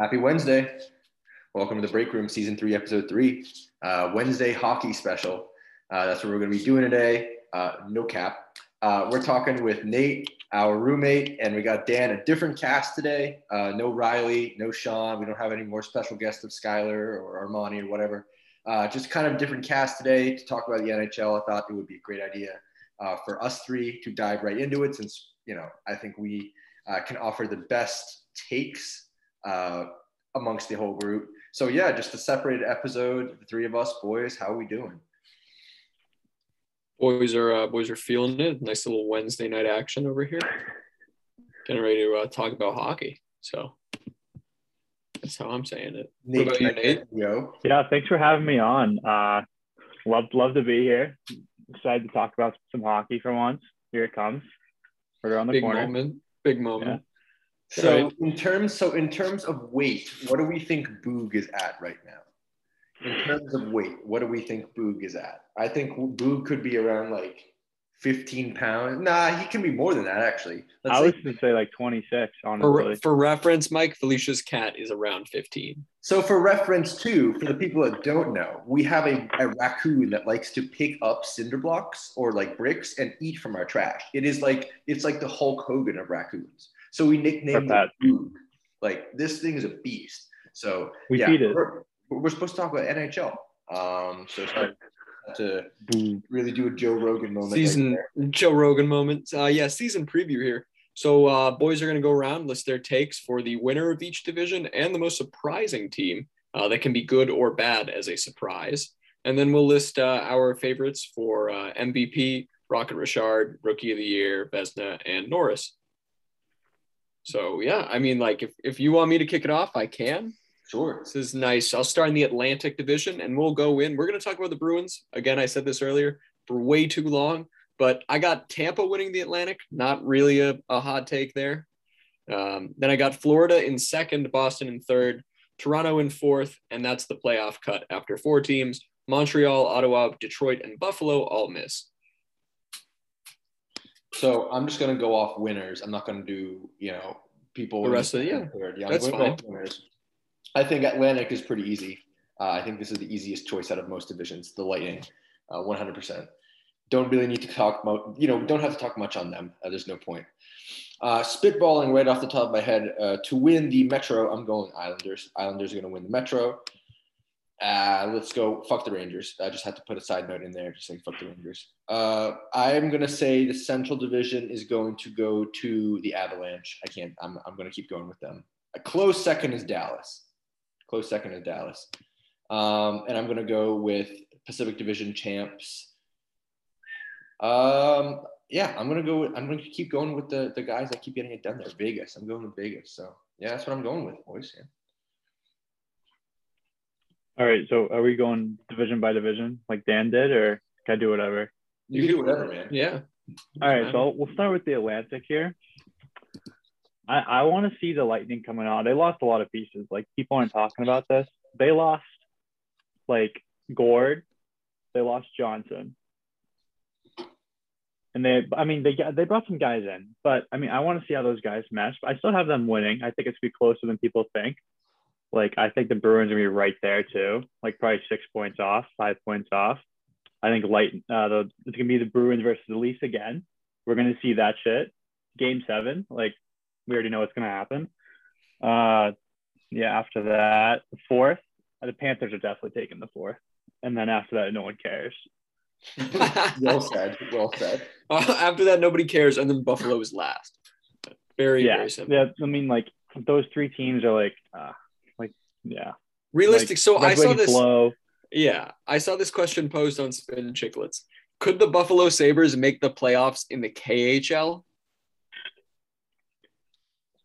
Happy Wednesday. Welcome to the Break Room, Season 3, Episode 3. Uh, Wednesday hockey special. Uh, that's what we're going to be doing today. Uh, no cap. Uh, we're talking with Nate, our roommate, and we got Dan, a different cast today. Uh, no Riley, no Sean. We don't have any more special guests of Skylar or Armani or whatever. Uh, just kind of different cast today to talk about the NHL. I thought it would be a great idea for us three to dive right into it since, you know, I think we can offer the best takes uh, amongst the whole group. So yeah, just a separated episode. The three of us boys, how are we doing? Boys are uh, boys are feeling it. Nice little Wednesday night action over here. Getting ready to uh, talk about hockey. So that's how I'm saying it. Nate, what about you, Nate? Yo. Yeah, thanks for having me on. Uh, love love to be here. Excited to talk about some hockey for once. Here it comes. Right around the Big corner. moment. Big moment. So in terms, so in terms of weight, what do we think Boog is at right now? In terms of weight, what do we think Boog is at? I think Boog could be around like 15 pounds. Nah, he can be more than that actually. Let's I was say- going to say like 26, For, honestly. for reference, Mike, Felicia's cat is around 15. So for reference too, for the people that don't know, we have a, a raccoon that likes to pick up cinder blocks or like bricks and eat from our trash. It is like it's like the Hulk Hogan of raccoons. So we nicknamed Love it Boog. Like this thing is a beast. So We yeah, feed it. We're, we're supposed to talk about NHL. Um, so it's hard to really do a Joe Rogan moment. Season there. Joe Rogan moment. Uh, yeah, season preview here. So uh, boys are going to go around, list their takes for the winner of each division and the most surprising team uh, that can be good or bad as a surprise. And then we'll list uh, our favorites for uh, MVP, Rocket Richard, Rookie of the Year, Vezina, and Norris. So yeah, I mean, like if, if you want me to kick it off, I can. Sure. This is nice. I'll start in the Atlantic Division and we'll go in. We're going to talk about the Bruins. Again, I said this earlier for way too long, but I got Tampa winning the Atlantic. Not really a, a hot take there. Um, then I got Florida in second, Boston in third, Toronto in fourth, and that's the playoff cut after four teams Montreal, Ottawa, Detroit, and Buffalo all miss. So I'm just gonna go off winners. I'm not gonna do you know people. The rest of the- third. yeah. That's fine. winners. I think Atlantic is pretty easy. Uh, I think this is the easiest choice out of most divisions. The Lightning, uh, 100%. Don't really need to talk about. You know, don't have to talk much on them. Uh, there's no point. Uh, spitballing right off the top of my head uh, to win the Metro. I'm going Islanders. Islanders are gonna win the Metro. Uh, let's go. Fuck the Rangers. I just had to put a side note in there, just saying fuck the Rangers. Uh, I'm gonna say the Central Division is going to go to the Avalanche. I can't. I'm. I'm gonna keep going with them. A close second is Dallas. Close second is Dallas. Um, and I'm gonna go with Pacific Division champs. Um, yeah, I'm gonna go. With, I'm gonna keep going with the the guys that keep getting it done there. Vegas. I'm going with Vegas. So yeah, that's what I'm going with, boys. Yeah. All right. So are we going division by division like Dan did, or can I do whatever? You can do whatever, man. Yeah. All right. So we'll start with the Atlantic here. I, I want to see the Lightning coming out. They lost a lot of pieces. Like people aren't talking about this. They lost like Gourde. They lost Johnson. And they, I mean, they got, they brought some guys in, but I mean, I want to see how those guys mesh. But I still have them winning. I think it's gonna be closer than people think. Like, I think the Bruins are gonna be right there too. Like, probably six points off, five points off. I think light. Uh, the, it's gonna be the Bruins versus the Leafs again. We're gonna see that shit. Game seven. Like, we already know what's gonna happen. Uh, yeah. After that, the fourth, uh, the Panthers are definitely taking the fourth, and then after that, no one cares. well said. Well said. Uh, After that, nobody cares, and then Buffalo is last. Very, yeah, very simple. yeah. I mean, like those three teams are like, uh, like yeah. Realistic. Like, so I saw this. Blow. Yeah, I saw this question posed on Spittin' Chiclets. Could the Buffalo Sabres make the playoffs in the KHL?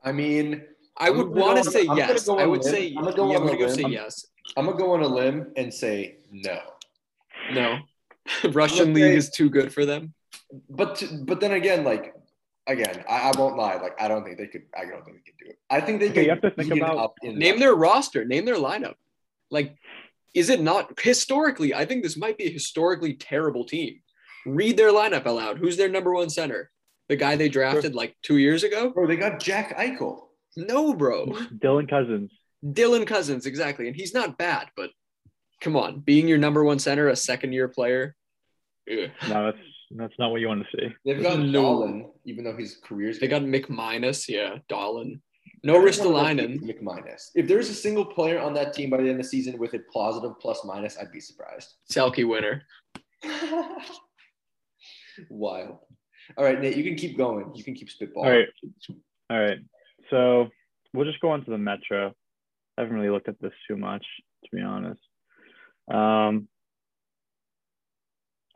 I mean, I would want to say I'm yes. go I would limb. say I'm gonna go yeah, on I'm gonna go limb. say I'm- yes. I'm gonna go on a limb and say no. No, Russian league is too good for them. But to, but then again, like again, I, I won't lie. Like I don't think they could. I don't think they could do it. I think they Okay, get you have to think about- up in Name their roster. Name their lineup. Like, is it not historically? I think this might be a historically terrible team. Read their lineup aloud. Who's their number one center? The guy they drafted like two years ago? Bro, they got Jack Eichel. No, bro. Dylan Cozens. Dylan Cozens, exactly. And he's not bad, but come on, being your number one center, a second year player. ugh. No, that's that's not what you want to see. They've got No. Nolan, even though his career's They got McMinus, yeah, Dolan. No Ristolainen. McMinus. If there's a single player on that team by the end of the season with a positive plus minus, I'd be surprised. Selke winner. Wild. All right, Nate, you can keep going. You can keep spitballing. All right. All right. So we'll just go on to the Metro. I haven't really looked at this too much, to be honest. Um,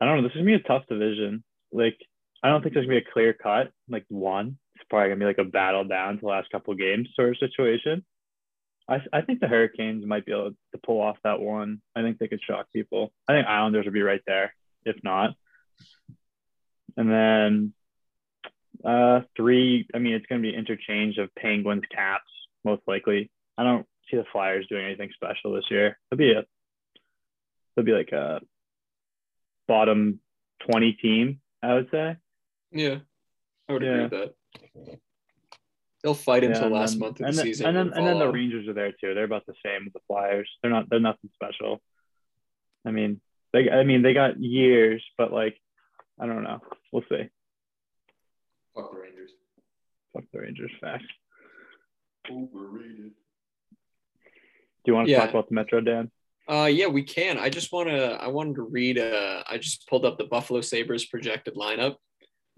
I don't know. This is gonna be a tough division. Like, I don't think there's gonna be a clear cut, like one. It's probably gonna be like a battle down to the last couple games sort of situation. I, I think the Hurricanes might be able to pull off that one. I think they could shock people. I think Islanders would be right there, if not. And then uh, three, I mean, it's to be interchange of Penguins, Caps, most likely. I don't see the Flyers doing anything special this year. It'll be a, it'll be like a bottom 20 team, I would say. Yeah, I would agree with that. They'll fight until Yeah, and last then- month of and the then, season. And then, and and then the off. Rangers are there too. They're about the same as the Flyers. They're not, they're nothing special. I mean, they, I mean, they got years, but like, I don't know. We'll see. Fuck the Rangers. Fuck the Rangers facts. Overrated. Do you want to Yeah. talk about the Metro, Dan? Uh, yeah, we can. I just want to. I wanted to read. Uh, I just pulled up the Buffalo Sabres projected lineup.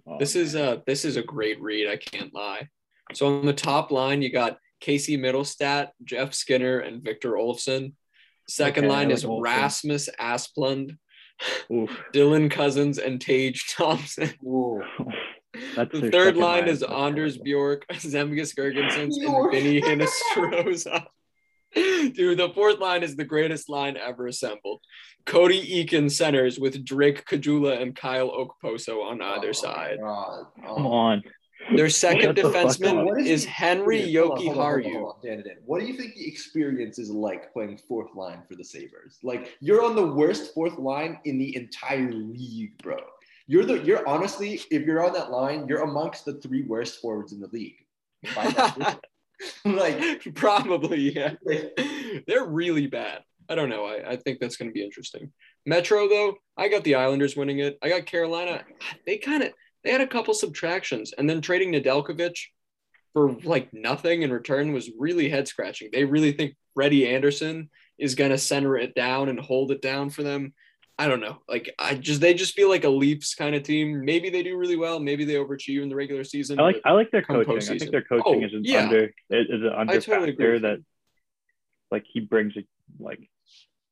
Oh, This is a this is a great read. I can't lie. So on the top line, you got Casey Mittelstadt, Jeff Skinner, and Victor Olofsson. Second Okay, line like is Olofsson. Rasmus Asplund, Oof. Dylan Cozens, and Tage Thompson. Whoa. That's The third line line. is That's Anders terrible. Bjork, Zemgus Girgensons, Bjork. and Vinny Hinostroza. Dude, the fourth line is the greatest line ever assembled. Cody Eakin centers with Drake Caggiula and Kyle Okposo on oh either Oh, side. God. Oh. Come on. Their second Shut the fuck defenseman up. What is the Henry experience- Yoki hold on, hold on, Haru. hold on, Dan, Dan. What do you think the experience is like playing fourth line for the Sabres? Like you're on the worst fourth line in the entire league, bro. You're the you're honestly, if you're on that line, you're amongst the three worst forwards in the league. Like, Probably, yeah. They're really bad. I don't know. I, I think that's going to be interesting. Metro, though, I got the Islanders winning it. I got Carolina. They kind of they had a couple subtractions, and then trading Nedeljkovic for like nothing in return was really head scratching. They really think Freddie Andersen is going to center it down and hold it down for them. I don't know. Like I just they just feel like a Leafs kind of team. Maybe they do really well. Maybe they overachieve in the regular season. I like I like their coaching. I think their coaching Oh, is an yeah. under is an under totally factor that like he brings a like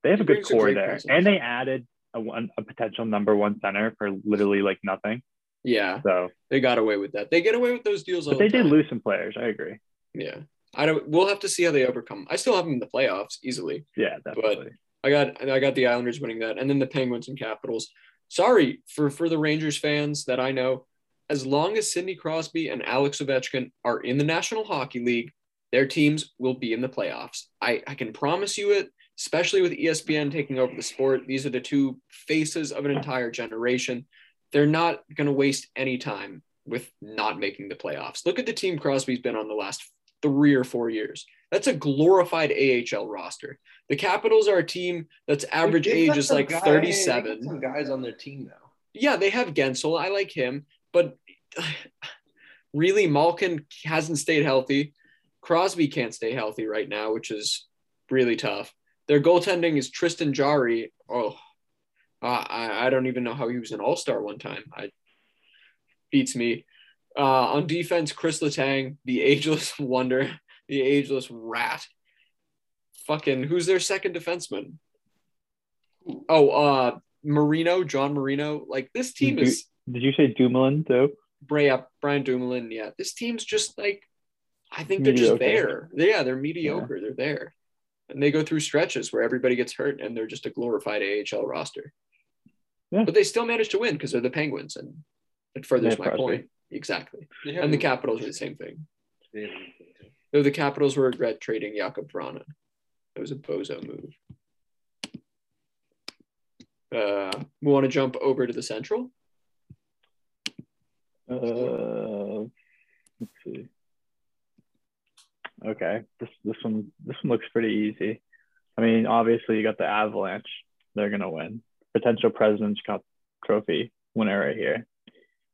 they have He a good brings a core there, presence. and they added a one a potential number one center for literally like nothing. yeah, So, they got away with that. They get away with those deals. but they the did lose some players. I agree. Yeah. I don't we'll have to see how they overcome. I still have them in the playoffs easily. Yeah, definitely. I got I got the Islanders winning that and then the Penguins and Capitals. Sorry for for the Rangers fans that I know. As long as Sidney Crosby and Alex Ovechkin are in the National Hockey League, their teams will be in the playoffs. I, I can promise you it, especially with ESPN taking over the sport. These are the two faces of an entire generation. They're not going to waste any time with not making the playoffs. Look at the team Crosby's been on the last three or four years. That's a glorified AHL roster. The Capitals are a team that's average age is like guy- they 37. Some guys on their team now. Yeah, they have Guentzel. I like him, but really, Malkin hasn't stayed healthy. Crosby can't stay healthy right now, which is really tough. Their goaltending is Tristan Jarry. Oh, uh, I, I don't even know how he was an All Star one time. I beats me. Uh, on defense, Chris Letang, the ageless wonder, the ageless rat. Fucking, who's their second defenseman? Oh, uh, Marino, John Marino. Like this team Du- is Did you say Dumoulin though? Bray, Brian Dumoulin. Yeah, this team's just like, I think they're just there. Yeah, they're mediocre. They're there, and they go through stretches where everybody gets hurt, and they're just a glorified AHL roster. Yeah. But they still manage to win because they're the Penguins, and it furthers Yeah, my Crosby. point. Exactly. They And the Capitals are the same thing. Though the Capitals will regret trading Jakob Vrana. That was a bozo move. Uh, we want to jump over to the Central. Uh, let's see. Okay, this this one this one looks pretty easy. I mean, obviously you got the Avalanche. They're gonna win. Potential President's Cup trophy winner right here.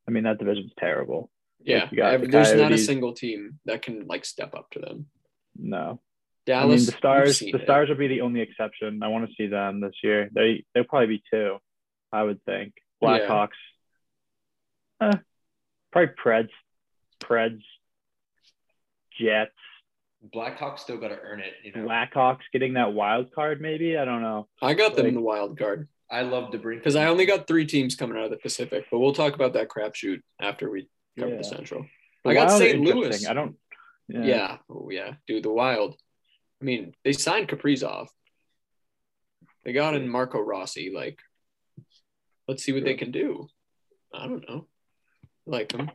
I mean, that division's terrible. Yeah, you got every- the there's not a single team that can like step up to them. No, Dallas, I mean the Stars. The it. Stars will be the only exception. I want to see them this year. They they'll probably be two. I would think Yeah. Blackhawks. Eh, probably Preds, Preds, Jets, Blackhawks still got to earn it. You know, Blackhawks getting that wild card. Maybe I don't know. I got them in the wild card I love DeBrincat because I only got three teams coming out of the Pacific, but we'll talk about that crapshoot after we cover Yeah. the Central. The I got St. Louis. I don't. Yeah. Oh yeah, dude, the Wild. I mean, they signed Kaprizov. They got in Marco Rossi. Like, let's see what they can do. I don't know. I like them.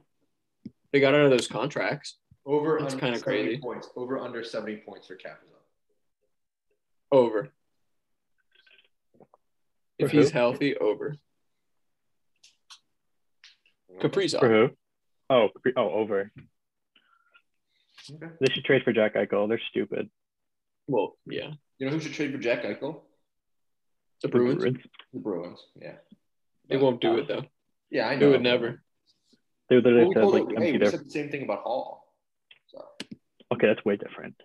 They got out of those contracts. over That's under kinda 70 crazy. points. Over under 70 points for Kaprizov. Over. If For he's healthy, over. Kaprizov. For who? Oh, Capri- oh, over. Okay. They should trade for Jack Eichel. They're stupid. Well, yeah. You know who should trade for Jack Eichel? The Bruins. The Bruins. Yeah. They won't do it though. Yeah, I know. They would never. They Well, literally we said told like them- hey, we their. said the same thing about Hall. So Okay, that's way different.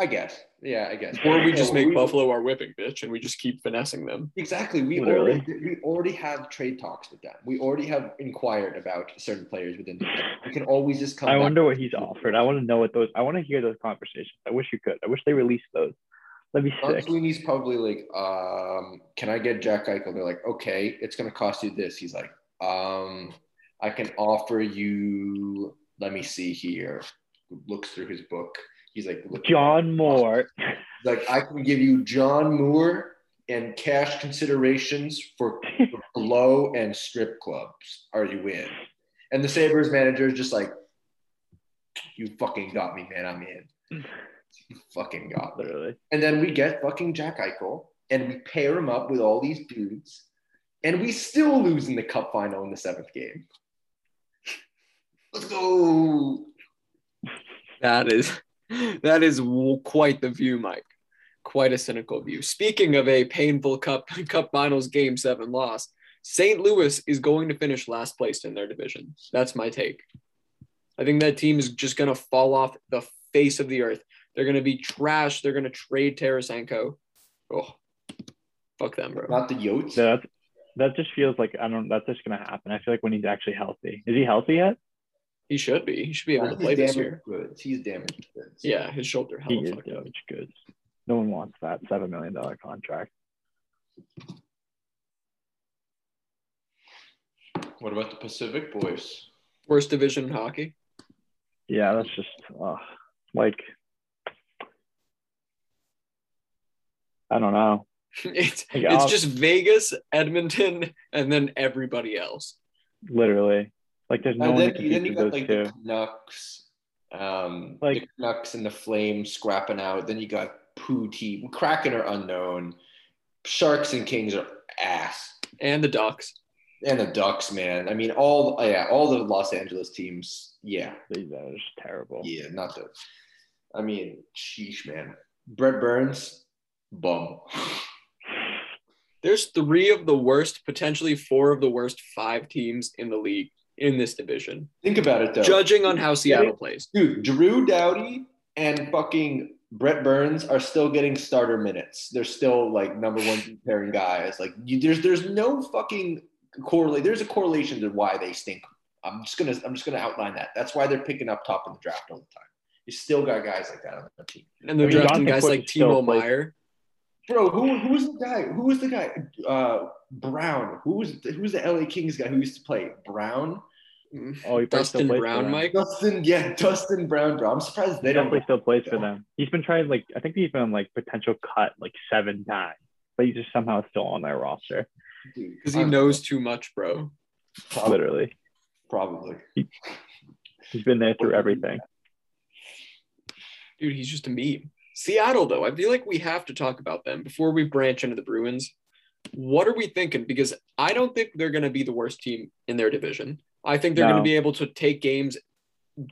I guess. Yeah, I guess. Or we just well, make Buffalo our whipping bitch and we just keep finessing them. Exactly. We Literally. already we already have trade talks with them. We already have inquired about certain players within the team. We can always just come. I back- wonder what he's offered. I want to know what those. I want to hear those conversations. I wish you could. I wish they released those. That'd be Don sick. Sweeney's probably like, um, can I get Jack Eichel? They're like, okay, it's gonna cost you this. He's like, um, I can offer you. Let me see here. Looks through his book. He's like, look- John Moore. He's like I can give you John Moore and cash considerations for for blow and strip clubs. Are you in? And the Sabres manager is just like, you fucking got me, man. I'm in. You fucking got me. Literally. And then we get fucking Jack Eichel and we pair him up with all these dudes, and we still lose in the cup final in the seventh game. Let's go. That is that is w- quite the view, Mike. Quite a cynical view. Speaking of a painful cup cup finals game seven loss, St. Louis is going to finish last place in their division. That's my take. I think that team is just gonna fall off the face of the earth. They're gonna be trash. They're gonna trade Tarasenko. Oh, fuck them, bro. Not the Yotes. Yeah, that's, that just feels like I don't. That's just gonna happen. I feel like when he's actually healthy. Is he healthy yet? He should be. He should be able to play this year. goods. He's damaged goods. Yeah, his shoulder He is fucked up. damaged goods. No one wants that seven million dollar contract. What about the Pacific boys? Worst division in hockey. Yeah, that's just uh, like I don't know. It's Yeah. it's just Vegas, Edmonton, and then everybody else. Literally, like there's no And one then, that you- then competes you with got those like two. the Canucks, um, Like- the Canucks and the Flames scrapping out. Then you got poo Pootie, Kraken are unknown. Sharks and Kings are ass, And the Ducks. and the Ducks, man. I mean, all yeah, all the Los Angeles teams. Yeah, These are just terrible. yeah, not the. I mean, sheesh, man. Brent Burns, bum. There's three of the worst, potentially four of the worst five teams in the league in this division. Think about it though. Judging on how Seattle plays. Dude, Drew Doughty and fucking Brent Burns are still getting starter minutes. They're still like number one pairing guys. Like you, there's there's no fucking correlate. There's a correlation to why they stink. I'm just gonna I'm just gonna outline that. That's why they're picking up top of the draft all the time. You still got guys like that on their team. And they're I mean, drafting guys like Timo Meier. Bro, who who was the guy? Who was the guy? Uh, Brown. Who was who was the LA Kings guy who used to play Brown? Oh, he still Dustin plays Brown, them. Mike. Dustin, yeah, Dustin Brown, bro. I'm surprised they He don't. definitely still plays for them. He's been trying like I think he's been like potential cut like seven times, but he's just somehow still on their roster. Because he knows too much, bro. Probably. Literally, probably. he's been there through everything. Dude, he's just a meme. Seattle, though, I feel like we have to talk about them before we branch into the Bruins. What are we thinking? Because I don't think they're going to be the worst team in their division. I think they're going to be able to take games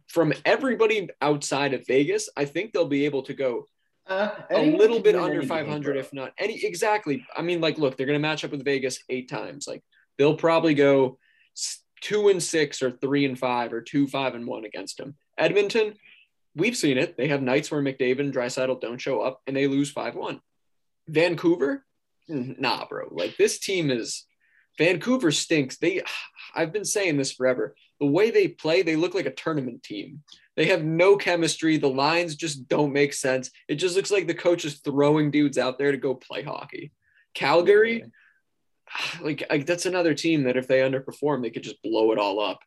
from everybody outside of Vegas, I think they'll be able to go Uh, a little bit under any game, 500, if not any. Exactly. I mean, like, look, they're going to match up with Vegas eight times. Like, they'll probably go two and six, or three and five, or two five and one against them. Edmonton, we've seen it. They have nights where McDavid and Draisaitl don't show up, and they lose five one. Vancouver, Mm, nah, bro. Like this team is Vancouver stinks. They, I've been saying this forever. The way they play, they look like a tournament team. They have no chemistry. The lines just don't make sense. It just looks like the coach is throwing dudes out there to go play hockey. Calgary, like, like that's another team that if they underperform, they could just blow it all up.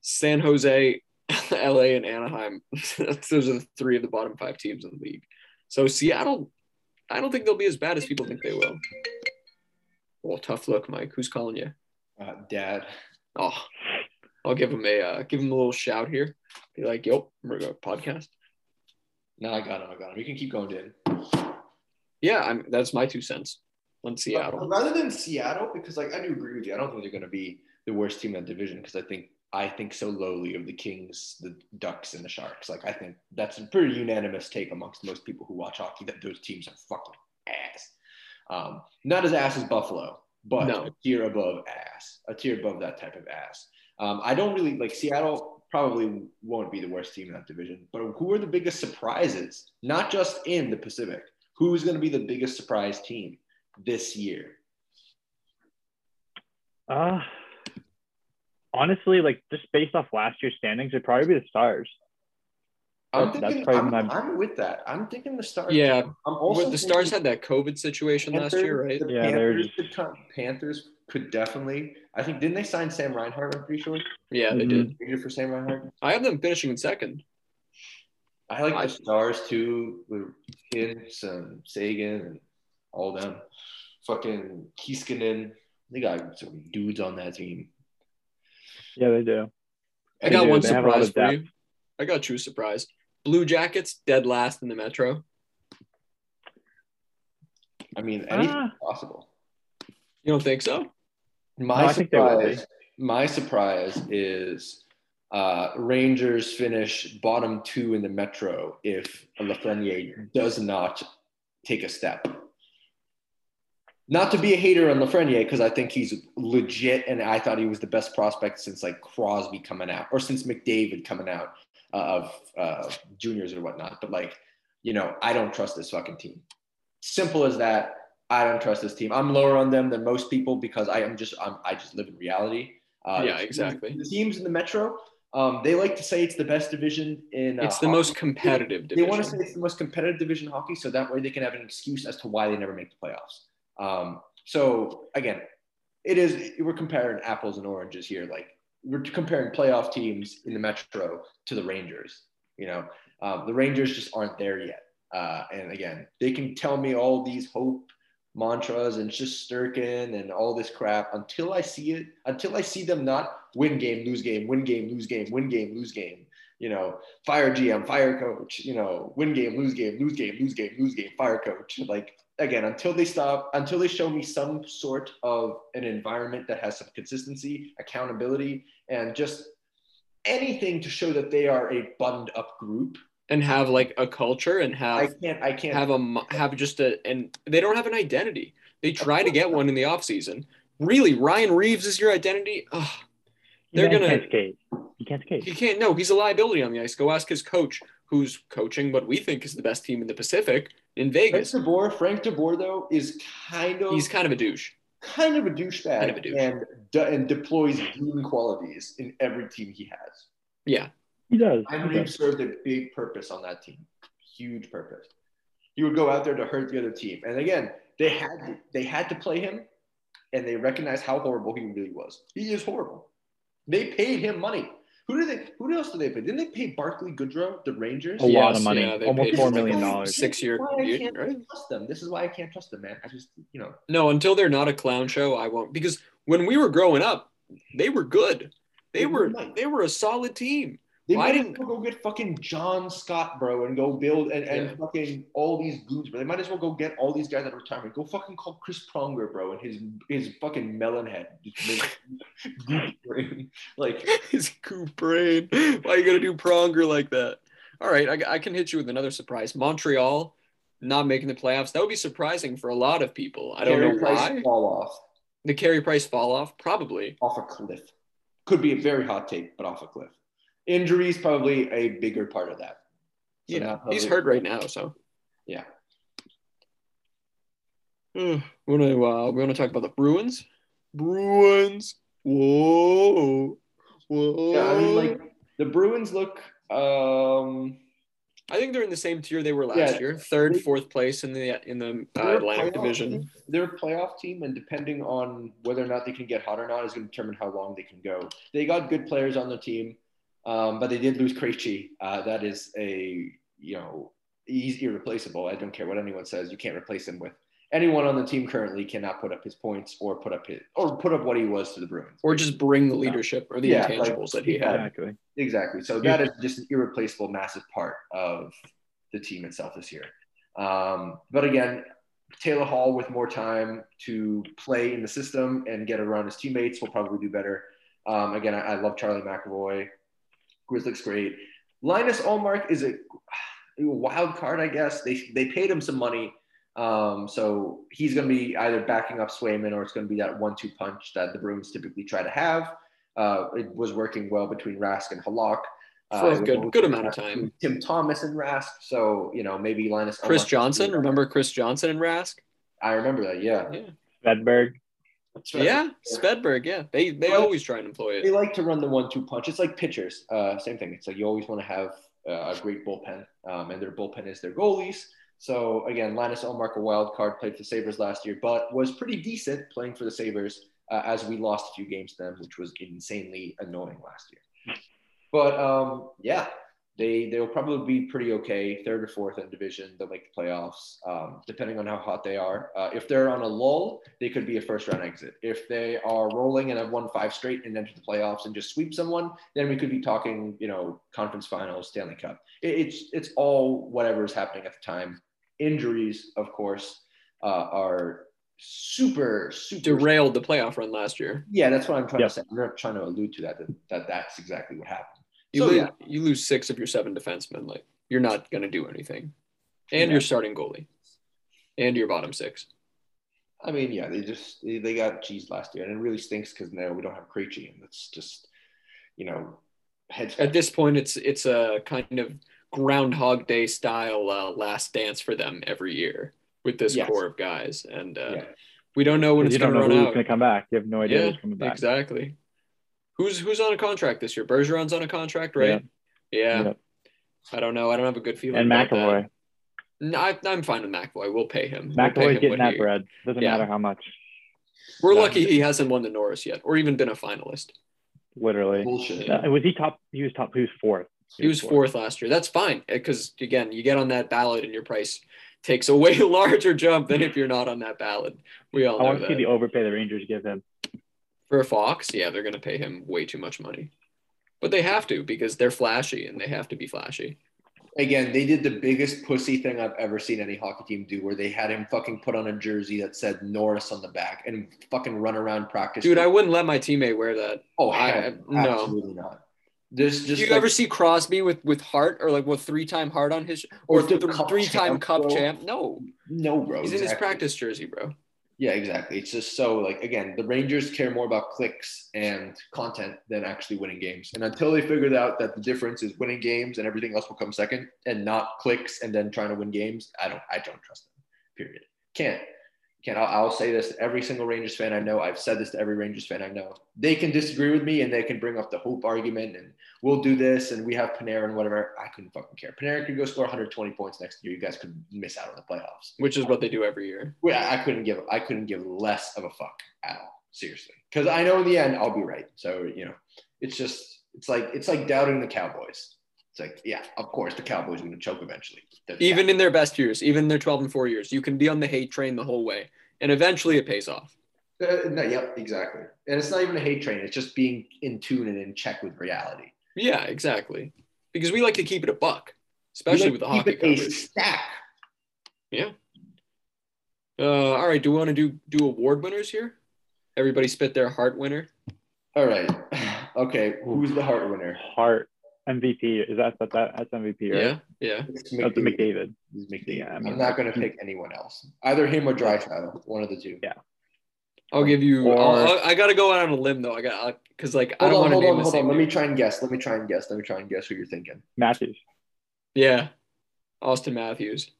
San Jose, LA, and Anaheim. Those are the three of the bottom five teams in the league. So Seattle, I don't think they'll be as bad as people think they will. Well, tough look, Mike. Who's calling you? Uh, Dad. Oh, I'll give him a uh, give him a little shout here. Be like, "Yo, we're going podcast." No, I got him. I got him. You can keep going, Dan. Yeah, I'm, that's my two cents on But Seattle. rather than Seattle, because like I do agree with you. I don't think they're going to be the worst team in that division because I think I think so lowly of the Kings, the Ducks, and the Sharks. Like I think that's a pretty unanimous take amongst most people who watch hockey that those teams are fucking ass. Um, not as ass as Buffalo, but No. a tier above ass, a tier above that type of ass. Um, I don't really like Seattle. Probably won't be the worst team in that division, but who are the biggest surprises? Not just in the Pacific. Who's going to be the biggest surprise team this year? Uh, honestly, like just based off last year's standings, it'd probably be the Stars. I'm That's- that's thinking. probably I'm, my- I'm with that. I'm thinking the Stars. Yeah, I'm also but the Stars had that COVID situation last year, right? The Yeah, Panthers just- could come. Panthers could definitely. I think didn't they sign Sam Reinhart? I'm pretty sure. Yeah, they Mhm. did. Traded for Sam Reinhart. I have them finishing in second. I like I- the Stars too, with Hintz and Seguin and all them. Fucking Heiskanen. They got some dudes on that team. Yeah, they do. I They got do. one They have a lot surprise for depth. you. I got a true surprise. Blue Jackets dead last in the Metro. I mean, anything Ah. possible. You don't think so? My No, I think they will be. surprise, my surprise is uh, Rangers finish bottom two in the Metro if Lafreniere does not take a step. Not to be a hater on Lafreniere because I think he's legit, and I thought he was the best prospect since like Crosby coming out or since McDavid coming out uh, of uh, juniors or whatnot. But like, you know, I don't trust this fucking team. Simple as that. I don't trust this team. I'm lower on them than most people because I am just I'm, I just live in reality. Uh, Yeah, exactly. The teams in the Metro, um, they like to say it's the best division in. Uh, It's the hockey. most competitive They division. They want to say it's the most competitive division in hockey, so that way they can have an excuse as to why they never make the playoffs. Um, so again, it is we're comparing apples and oranges here. Like we're comparing playoff teams in the Metro to the Rangers. You know, um, the Rangers just aren't there yet. Uh, and again, they can tell me all these hope mantras and just Sturkin and all this crap until I see it, until I see them not win game, lose game, win game, lose game, win game, lose game. You know, fire GM, fire coach, you know, win game, lose game, lose game, lose game, lose game, fire coach. Like again, until they stop, until they show me some sort of an environment that has some consistency, accountability, and just anything to show that they are a buttoned up group. and have like a culture and have I can't, I can't have a have just a and they don't have an identity. They try to get one in the off season. Really, Ryan Reaves is your identity? Ugh, they're Man gonna can't skate. He can't skate. he can't no, he's a liability on the ice. Go ask his coach who's coaching what we think is the best team in the Pacific in Vegas. Frank Vegas. DeBoer, Frank DeBoer though is kind of He's kind of a douche. kind of a douchebag Kind of a douche. and de- and deploys goon qualities in every team he has. Yeah. He does. Ryan He does. served a big purpose on that team, huge purpose. He would go out there to hurt the other team, and again, they had to, they had to play him, and they recognized how horrible he really was. He is horrible. They paid him money. Who did they? Who else did they pay? Didn't they pay Barclay Goodrow, the Rangers? A lot of money. yeah, Almost paid four him million like dollars. six year This is why I can't right? trust them. This is why I can't trust them, man. I just, you know, No, until they're not a clown show, I won't. Because when we were growing up, they were good. They They were were. they were a solid team. They Why might as well go get fucking John Scott, bro, and go build and, and Yeah. fucking all these goons, bro. They might as well go get all these guys out of retirement. Go fucking call Chris Pronger, bro, and his his fucking melon head. Brain. like His coop brain. Why you gonna do Pronger like that? All right, I, I can hit you with another surprise. Montreal not making the playoffs. That would be surprising for a lot of people. I don't Carey know Price why. fall off The Carey Price fall off, probably. off a cliff. Could be a very hot take, but off a cliff. Injuries probably a bigger part of that. So Yeah, now he's hurt right now, so. Yeah. Hmm, we want to uh, we want to talk about the Bruins. Bruins. Whoa. Whoa. Yeah, I mean, like the Bruins look. Um, I think they're in the same tier they were last Yeah. year, third, fourth place in the in the uh, Atlantic Division. team. They're a playoff team, and depending on whether or not they can get hot or not is going to determine how long they can go. They got good players on the team, um, but they did lose Krejci. Uh, that is a you know he's irreplaceable. I don't care what anyone says. You can't replace him with anyone on the team currently. Cannot put up his points or put up his or put up what he was to the Bruins. Or just bring the leadership or the Yeah, intangibles like- that he had. Exactly. Exactly. So that is just an irreplaceable, massive part of the team itself this year. Um, but again, Taylor Hall with more time to play in the system and get around his teammates will probably do better. Um, again, I, I love Charlie McAvoy. Grizz looks great. Linus Ullmark is a, a wild card, I guess. They they paid him some money. Um, so he's going to be either backing up Swayman or it's going to be that one-two punch that the Bruins typically try to have. Uh, it was working well between Rask and Halak. Uh, For a good- good amount of time. Tim Thomas and Rask. So, you know, maybe Linus. Chris Ullmark- Johnson, remember Chris Johnson and Rask? I remember that. Yeah. Yeah. Svedberg. Yeah, Svedberg. Yeah, they they Well, always try and employ it. They like to run the one-two punch. It's like pitchers. Uh, same thing. It's like you always want to have uh, a great bullpen, um, and their bullpen is their goalies. So again, Linus Ullmark, a wild card, played for the Sabres last year, but was pretty decent playing for the Sabres uh, as we lost a few games to them, which was insanely annoying last year. But um, yeah, they they'll probably be pretty okay, third or fourth in division. They'll make the playoffs, um, depending on how hot they are. Uh, if they're on a lull, they could be a first round exit. If they are rolling and have won five straight and enter the playoffs and just sweep someone, then we could be talking, you know, conference finals, Stanley Cup. It, it's it's all whatever is happening at the time. Injuries, of course, uh, are super super Derailed the playoff run last year. Yeah, that's what I'm trying Yep. to say. I'm not trying to allude to that, that. That that's exactly what happened. You So, lose yeah. you lose six of your seven defensemen. Like you're not gonna do anything, and Yeah. your starting goalie, and your bottom six. I mean, yeah, they just they, they got cheese last year, and it really stinks because now we don't have Krejci, and it's just, you know, heads. At this point, it's it's a kind of Groundhog Day style uh, last dance for them every year with this Yes. core of guys, and uh, yeah. we don't know when it's you don't gonna know run who's out. going to come back. You have no idea yeah, who's coming back. exactly. Who's who's on a contract this year? Bergeron's on a contract, right? Yeah. Yep. I don't know. I don't have a good feeling. And about that. No, I, I'm fine with McAvoy. We'll pay him. We'll McAvoy's him getting that he- bread. Doesn't Yeah. matter how much. We're Yeah. lucky he hasn't won the Norris yet, or even been a finalist. Literally. bullshit. Uh, was he top? He was top. He was fourth. He was fourth last year. That's fine because again, you get on that ballot and your price takes a way larger jump than if you're not on that ballot. We all I know want to see the overpay the Rangers give him. For a Fox, yeah, they're going to pay him way too much money, but they have to because they're flashy and they have to be flashy. Again, they did the biggest pussy thing I've ever seen any hockey team do, where they had him fucking put on a jersey that said Norris on the back and fucking run around practice. Dude, I wouldn't let my teammate wear that. oh I- no. absolutely not. There's Did just you like, ever see Crosby with with Hart or like with three time Hart on his or, Or th- three time cup champ? No, no, bro. he's in his practice jersey, bro. Yeah, exactly. It's just so like again, the Rangers care more about clicks and content than actually winning games. And until they figured out that the difference is winning games and everything else will come second, and not clicks and then trying to win games, I don't, I don't trust them. Period. Can't. Can't. I'll, I'll say this to every single Rangers fan I know. I've said this to every Rangers fan I know. They can disagree with me and they can bring up the hope argument and we'll do this and we have Panarin and whatever. I couldn't fucking care. Panarin could go score 120 points next year. You guys could miss out on the playoffs. Which is what they do every year. Well, I couldn't give I couldn't give less of a fuck at all, seriously. Because I know in the end I'll be right. So you know, it's just it's like it's like doubting the Cowboys. It's like yeah, of course the Cowboys are going to choke eventually. They're the Even in their best years, even their 12 and 4 years, you can be on the hate train the whole way. And eventually it pays off. Uh, no, yep, exactly. And it's not even a hate train. It's just being in tune and in check with reality. Yeah, exactly. Because we like to keep it a buck, especially We with the like hockey keep it a coverage. stack. Uh, all right, do we want to do do award winners here? Everybody spit their Hart winner. All right. Okay. Who's the Hart winner? Hart MVP. Is that that, that that's MVP, right? Yeah, yeah. It's oh, That's McDavid. It's McDavid. Yeah, I I'm mean- not going to pick anyone else. Either him or Draisaitl. One of the two. Yeah. I'll give you. Or- I'll, I'll- got to go out on a limb though. I got because like I don't want to hold name on, the hold same. on. Let dude. me try and guess. Let me try and guess. Let me try and guess who you're thinking. Matthews. Yeah, Auston Matthews.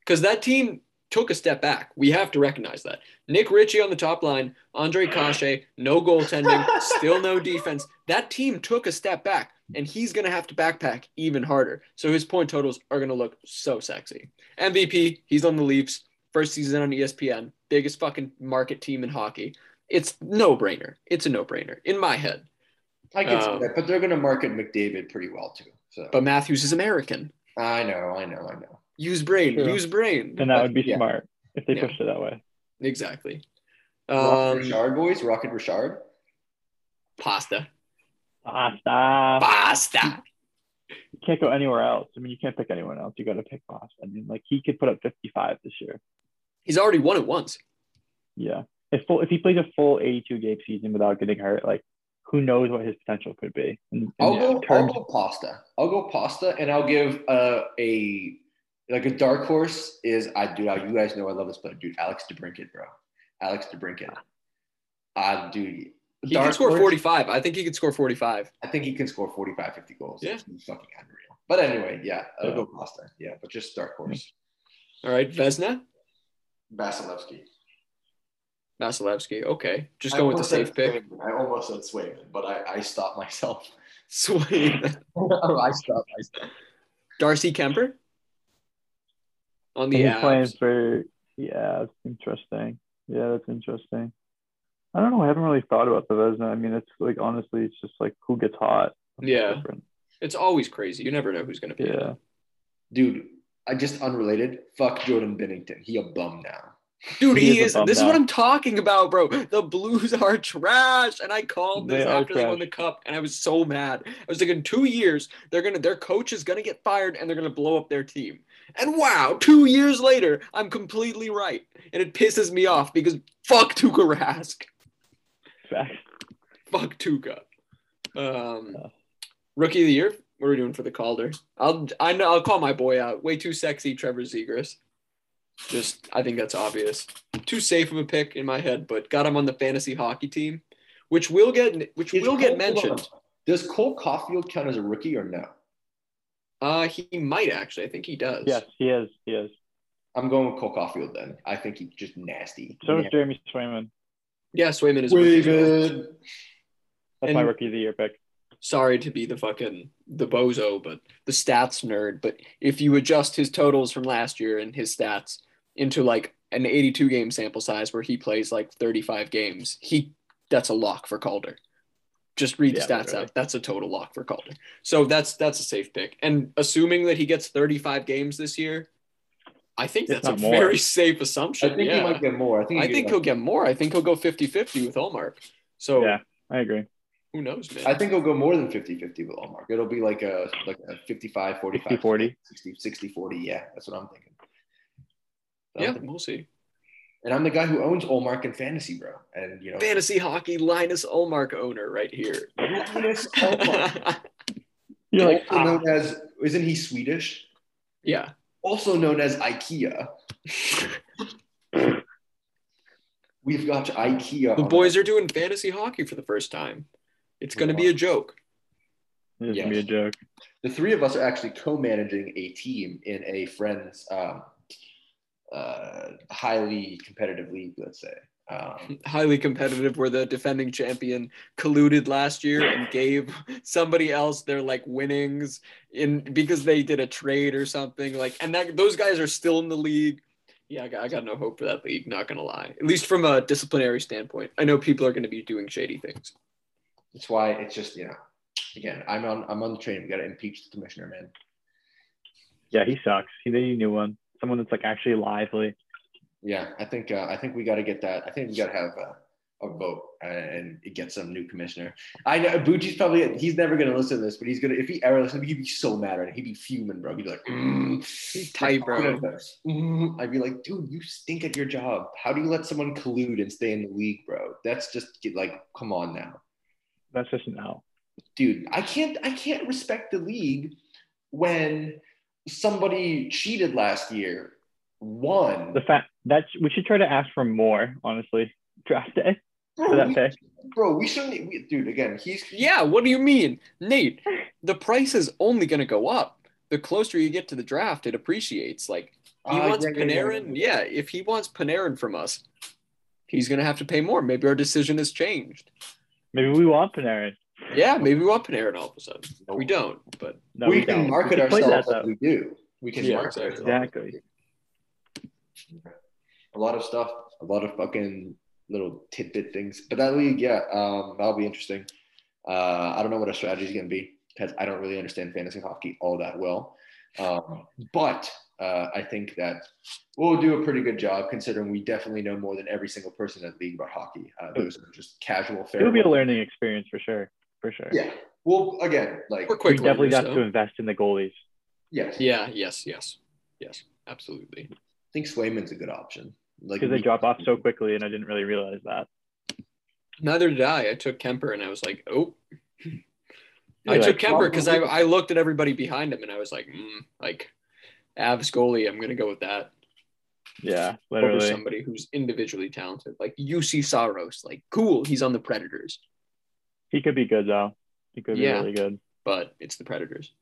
Because that team took a step back. We have to recognize that. Nick Ritchie on the top line, Ondrej Kase, no goaltending, still no defense. That team took a step back, and he's going to have to backpack even harder. So his point totals are going to look so sexy. MVP, he's on the Leafs. First season on ESPN, biggest fucking market team in hockey. It's no brainer. It's a no brainer in my head. I can Um, see that, but they're going to market McDavid pretty well too. So But Matthews is American. I know, I know, I know. Use brain. True. Use brain. And that would be Yeah. smart if they Yeah. pushed it that way. Exactly. Rocket Um, Richard boys, Rocket Richard. pasta. Pasta. Pasta. You can't go anywhere else. I mean, you can't pick anyone else. You got to pick Pasta. I mean, like he could put up 55 this year. He's already won it once. Yeah. If full, if he plays a full 82 game season without getting hurt, like who knows what his potential could be in, in I'll go. I'll go pasta. I'll go pasta, and I'll give uh, a like a dark horse is I do. You guys know I love this player, dude. Alex DeBrincat, bro. Alex DeBrincat. Uh, dude. He dark can score 45. I think he could score 45. I think he can score 45, 50 goals. Yeah. It's fucking unreal. But anyway, yeah, I'll Yeah. go pasta. Yeah, but just dark horse. All right. Vezina, Vasilevskiy. Vasilevskiy. Okay. Just I go with the safe pick. Swayman. I almost said Swayman, but I, I stopped myself. Sweet. I stopped myself. Darcy Kuemper on the He's playing Avs. for. Yeah, interesting. Yeah, that's interesting. I don't know. I haven't really thought about the Vezina. I mean, it's like honestly, it's just like who gets hot. That's Yeah. different. It's always crazy. You never know who's going to be. Yeah. Dude, I just unrelated. Fuck Jordan Binnington. He a bum now. Dude, He he, is is. This is what. I'm talking about, bro. The Blues are trash, and I called this They after they won the cup, and I was so mad. I was like, in two years, they're gonna, their coach is gonna get fired, and they're gonna blow up their team. And wow, two years later, I'm completely right, and it pisses me off because fuck Tuukka Rask, Facts. fuck Tuukka. Um, Yeah. rookie of the year. What are we doing for the Calder? I'll, I know, I'll call my boy out. Way too sexy, Trevor Zegras. Just, I think that's obvious. Too safe of a pick in my head, but got him on the fantasy hockey team, which will get, which Is will Cole- get mentioned. Does Cole Caufield count as a rookie or no? Uh, he might actually. I think he does. Yes, he is. He is. I'm going with Cole Caufield then. I think he's just nasty. So is Yeah. Jeremy Swayman. Yeah, Swayman is. a rookie as well. David. That's my rookie of the year pick. sorry to be the fucking the bozo, but the stats nerd. But if you adjust his totals from last year and his stats into like an 82 game sample size where he plays like 35 games, he that's a lock for Calder. Just read the Yeah, stats literally. out. That's a total lock for Calder. So that's that's a safe pick. And assuming that he gets 35 games this year, I think If that's a more. very safe assumption. I think yeah. he might get more. I think, I he think get he'll get more. I think he'll go 50-50 with Ullmark. So Yeah, I agree. who knows, man? I think he'll go more than 50-50 with Ullmark. It'll be like a like a 55, 45, 60, 40. 60, 60, 40. Yeah, that's what I'm thinking. So yeah, thinking- we'll see. And I'm the guy who owns Ullmark in fantasy, bro. And you know, fantasy hockey Linus Ullmark owner right here. Linus Ullmark, You're like, also ah, known as isn't he Swedish? yeah. Also known as IKEA. We've got IKEA. The boys are doing fantasy hockey for the first time. It's going to be a joke. this is gonna be a joke. the three of us are actually co-managing a team in a friend's um, uh, highly competitive league, let's say. Um, Highly competitive, where the defending champion colluded last year and gave somebody else their like winnings in because they did a trade or something. Like, and that those guys are still in the league. Yeah, I got, I got no hope for that league. Not gonna lie, at least from a disciplinary standpoint. I know people are going to be doing shady things. that's why it's just you know, again, I'm on I'm on the train. We got to impeach the commissioner, man. Yeah, he sucks. He they need a new one. Someone that's like actually lively. Yeah, I think uh, I think we got to get that. I think we got to have uh, a vote and get some new commissioner. I know Bucci's probably he's never gonna listen to this, but he's gonna if he ever listens, he'd be so mad at it. He'd be fuming, bro. He'd be like, mm, He's tight, bro. Mm. I'd be like, dude, you stink at your job. How do you let someone collude and stay in the league, bro? That's just like, come on now. That's just no. Dude, I can't I can't respect the league when somebody cheated last year, won. The fact that we should try to ask for more, honestly. Draft day Bro, that we, pick. bro, we shouldn't. We, dude, again, he's Yeah, what do you mean? Nate, the price is only going to go up. The closer you get to the draft, it appreciates. Like, he Uh, wants yeah, yeah, yeah. Panarin. Yeah, if he wants Panarin from us, he's going to have to pay more. Maybe our decision has changed. Maybe we want Panarin. Yeah, maybe we want Panarin all of a sudden. We don't, but No, we, we, can don't. market We can play ourselves that, we do. We can Yeah, market exactly. ourselves. Exactly. A lot of stuff, a lot of fucking little tidbit things. But that league, yeah, um, that'll be interesting. Uh, I don't know what our strategy is going to be because I don't really understand fantasy hockey all that well. Um, but uh, I think that we'll do a pretty good job considering we definitely know more than every single person in the league about hockey. Uh, those are just casual. fair It'll be a learning experience for sure. For sure. Yeah. Well, again, like we're We quick definitely learners, got to invest in the goalies. yes, Yeah, yes, yes, yes, absolutely. I think Swayman's a good option. Like Because they drop off so quickly, and I didn't really realize that. Neither did I. I took Kuemper and I was like, oh. I took like, Kuemper because I, I looked at everybody behind him and I was like, mm, like, Avs goalie, I'm going to go with that. Yeah, over literally. somebody who's individually talented, like Juuse Saros. Like, cool, he's on the Predators, He could be good though. He could Yeah. be really good. but it's the Predators.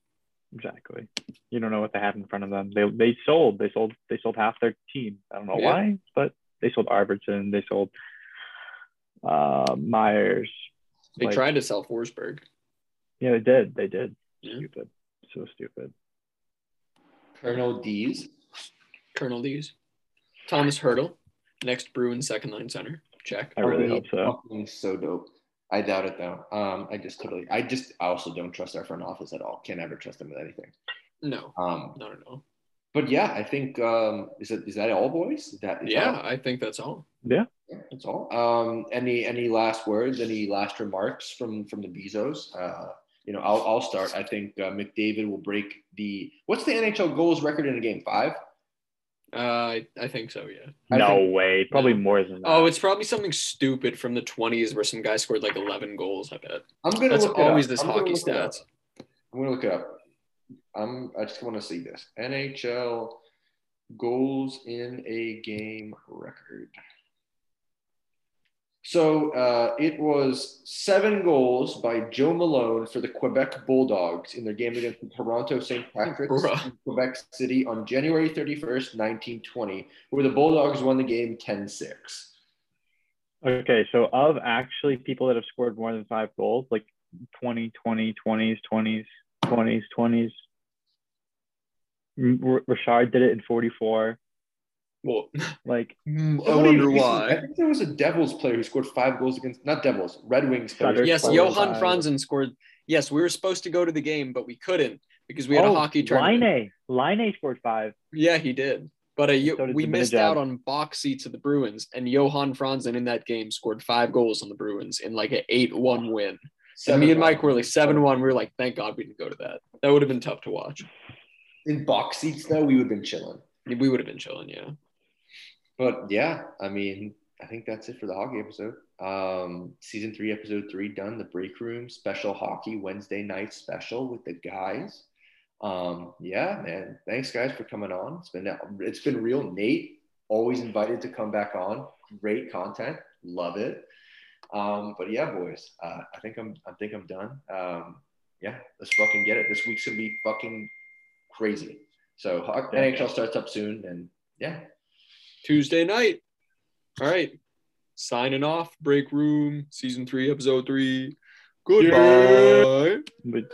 Exactly. You don't know what they have in front of them. They they sold. They sold. They sold half their team. I don't know Yeah. why, but they sold Arvidsson. They sold uh, Myers. They Like- tried to sell Forsberg. Yeah, they did. They did. Yeah. Stupid. So stupid. Colonel D's. Colonel D's, Tomas Hertl, next Bruin second line center. Check. I really Fucking- hope so. so dope. I doubt it though. Um, I just totally. I just. I also don't trust our front office at all. Can't ever trust them with anything. No, Um, no, no, no. but yeah, I think. Um, is it is that all, boys? Is that is Yeah, that- I think that's all. Yeah, that's all. Um, any any last words? Any last remarks from from the Bezos? Uh, you know, I'll I'll start. I think uh, McDavid will break the what's the NHL goals record in a game? Five. Uh, I, I think so. Yeah. I no think- way. Probably No. more than that. Oh, it's probably something stupid from the 20s where some guy scored like 11 goals. I bet. I'm gonna That's look it always this I'm hockey look it up. stats. I'm gonna look it up. I'm. I just want to see this NHL goals in a game record. So uh, it was seven goals by Joe Malone for the Quebec Bulldogs in their game against the Toronto St. Patrick's Bruh. in Quebec City on January 31st, 1920, where the Bulldogs won the game 10-6. Okay, so of actually people that have scored more than five goals, like 20, 20, 20s, 20s, 20s, 20s. R- Richard did it in 44. Well, Like, I Somebody wonder recently- I why. think there was a Devils player who scored five goals against not Devils, Red Wings player. Yes, Johan five. Franzen scored. Yes, we were supposed to go to the game, but we couldn't because we had a oh, hockey tournament. Line Line scored five. Yeah, he did. But uh, you, So did we missed out on box seats of the Bruins, and Johan Franzen in that game scored five goals on the Bruins in like an 8 1 win. And me and Mike were like 7 1. We were like, thank God we didn't go to that. That would have been tough to watch. in box seats though, we would have been chilling. We would have been chilling, yeah. But yeah, I mean, I think that's it for the hockey episode. Um, season three, episode three done. The break room special hockey Wednesday night special with the guys. Um, yeah, man. Thanks guys for coming on. It's been it's been real. Nate always invited to come back on. Great content. Love it. Um, but yeah, boys, uh, I think I'm I think I'm done. Um, yeah, let's fucking get it. This week's gonna be fucking crazy. So. NHL starts up soon, and yeah, Tuesday night. All right. Signing off. Break room. Season three, episode three. Goodbye. But